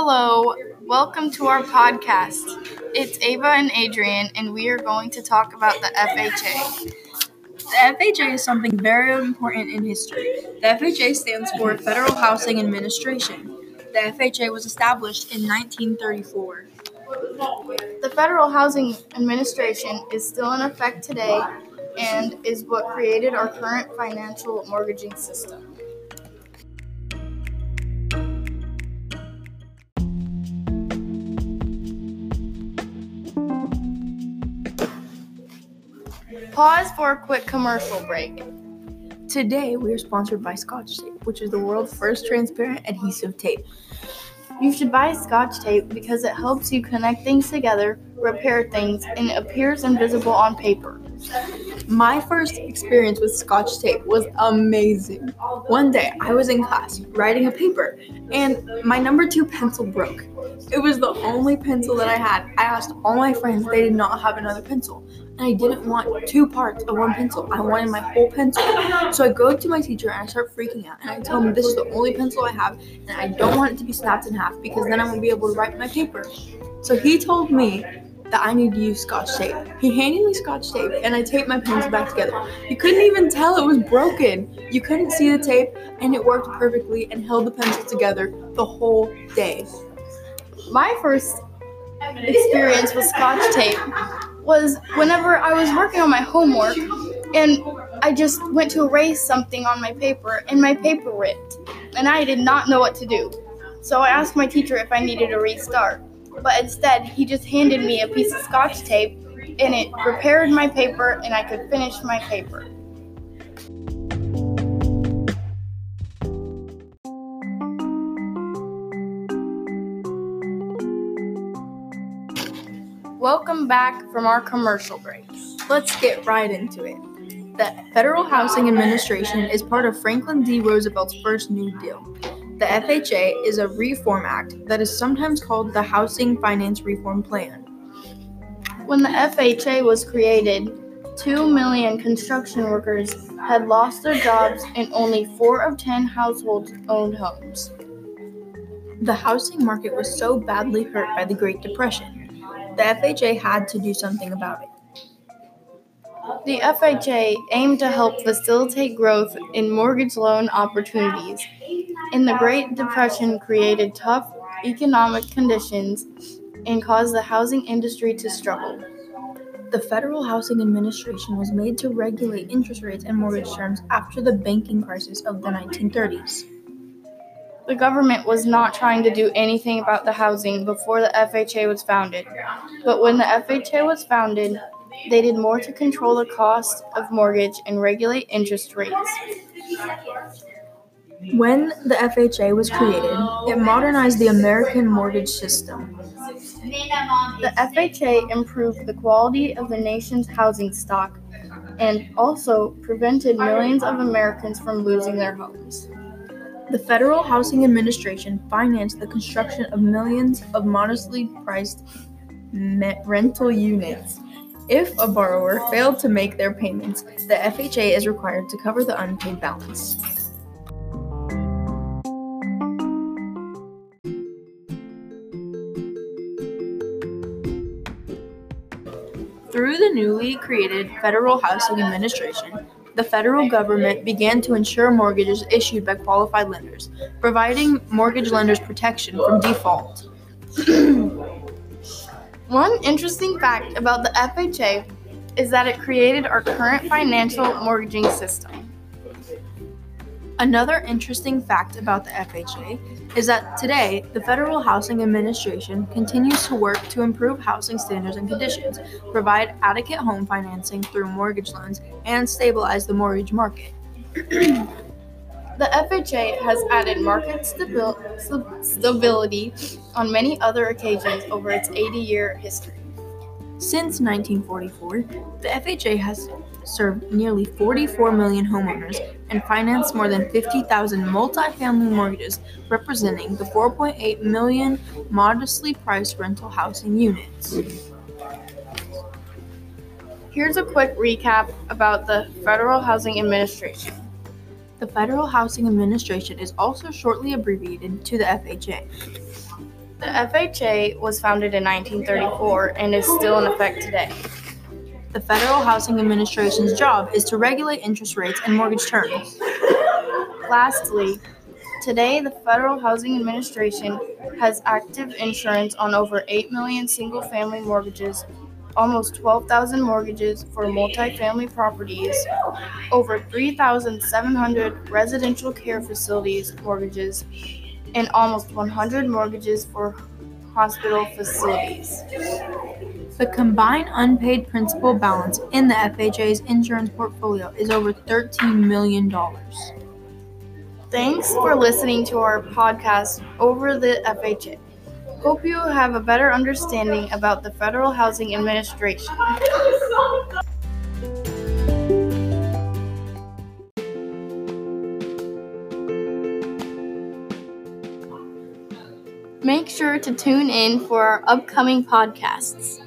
Hello, welcome to our podcast. It's Ava and Adrian, and we are going to talk about the FHA. The FHA is something very important in history. The FHA stands for Federal Housing Administration. The FHA was established in 1934. The Federal Housing Administration is still in effect today and is what created our current financial mortgaging system. Pause for a quick commercial break. Today, we are sponsored by Scotch Tape, which is the world's first transparent adhesive tape. You should buy Scotch tape because it helps you connect things together, repair things, and appears invisible on paper. My first experience with Scotch tape was amazing. One day, I was in class writing a paper, and my number two pencil broke. It was the only pencil that I had. I asked all my friends, they did not have another pencil. And I didn't want two parts of one pencil. I wanted my whole pencil. So I go to my teacher and I start freaking out. And I tell him this is the only pencil I have, and I don't want it to be snapped in half because then I won't be able to write my paper. So he told me that I need to use scotch tape. He handed me scotch tape and I taped my pencil back together. You couldn't even tell it was broken. You couldn't see the tape and it worked perfectly and held the pencil together the whole day. My first experience with scotch tape was whenever I was working on my homework and I just went to erase something on my paper and my paper ripped and I did not know what to do. So I asked my teacher if I needed a restart, but instead he just handed me a piece of scotch tape and it repaired my paper and I could finish my paper. Welcome back from our commercial break. Let's get right into it. The Federal Housing Administration is part of Franklin D. Roosevelt's first New Deal. The FHA is a reform act that is sometimes called the Housing Finance Reform Plan. When the FHA was created, 2 million construction workers had lost their jobs and only 4 of 10 households owned homes. The housing market was so badly hurt by the Great Depression. The FHA had to do something about it. The FHA aimed to help facilitate growth in mortgage loan opportunities. In the Great Depression created tough economic conditions and caused the housing industry to struggle. The Federal Housing Administration was made to regulate interest rates and mortgage terms after the banking crisis of the 1930s. The government was not trying to do anything about the housing before the FHA was founded. But when the FHA was founded, they did more to control the cost of mortgage and regulate interest rates. When the FHA was created, it modernized the American mortgage system. The FHA improved the quality of the nation's housing stock and also prevented millions of Americans from losing their homes. The Federal Housing Administration financed the construction of millions of modestly priced rental units. If a borrower failed to make their payments, the FHA is required to cover the unpaid balance. Through the newly created Federal Housing Administration, the federal government began to insure mortgages issued by qualified lenders, providing mortgage lenders protection from default. One interesting fact about the FHA is that it created our current financial mortgaging system. Another interesting fact about the FHA is that today the Federal Housing Administration continues to work to improve housing standards and conditions, provide adequate home financing through mortgage loans, and stabilize the mortgage market. the FHA has added market stabil- stability on many other occasions over its 80 year history. Since 1944, the FHA has served nearly 44 million homeowners and financed more than 50,000 multifamily mortgages, representing the 4.8 million modestly priced rental housing units. Here's a quick recap about the Federal Housing Administration. The Federal Housing Administration is also shortly abbreviated to the FHA. The FHA was founded in 1934 and is still in effect today. The Federal Housing Administration's job is to regulate interest rates and mortgage terms. Lastly, today the Federal Housing Administration has active insurance on over 8 million single family mortgages, almost 12,000 mortgages for multifamily properties, over 3,700 residential care facilities mortgages, and almost 100 mortgages for hospital facilities. The combined unpaid principal balance in the FHA's insurance portfolio is over $13 million. Thanks for listening to our podcast over the FHA. Hope you have a better understanding about the Federal Housing Administration. Make sure to tune in for our upcoming podcasts.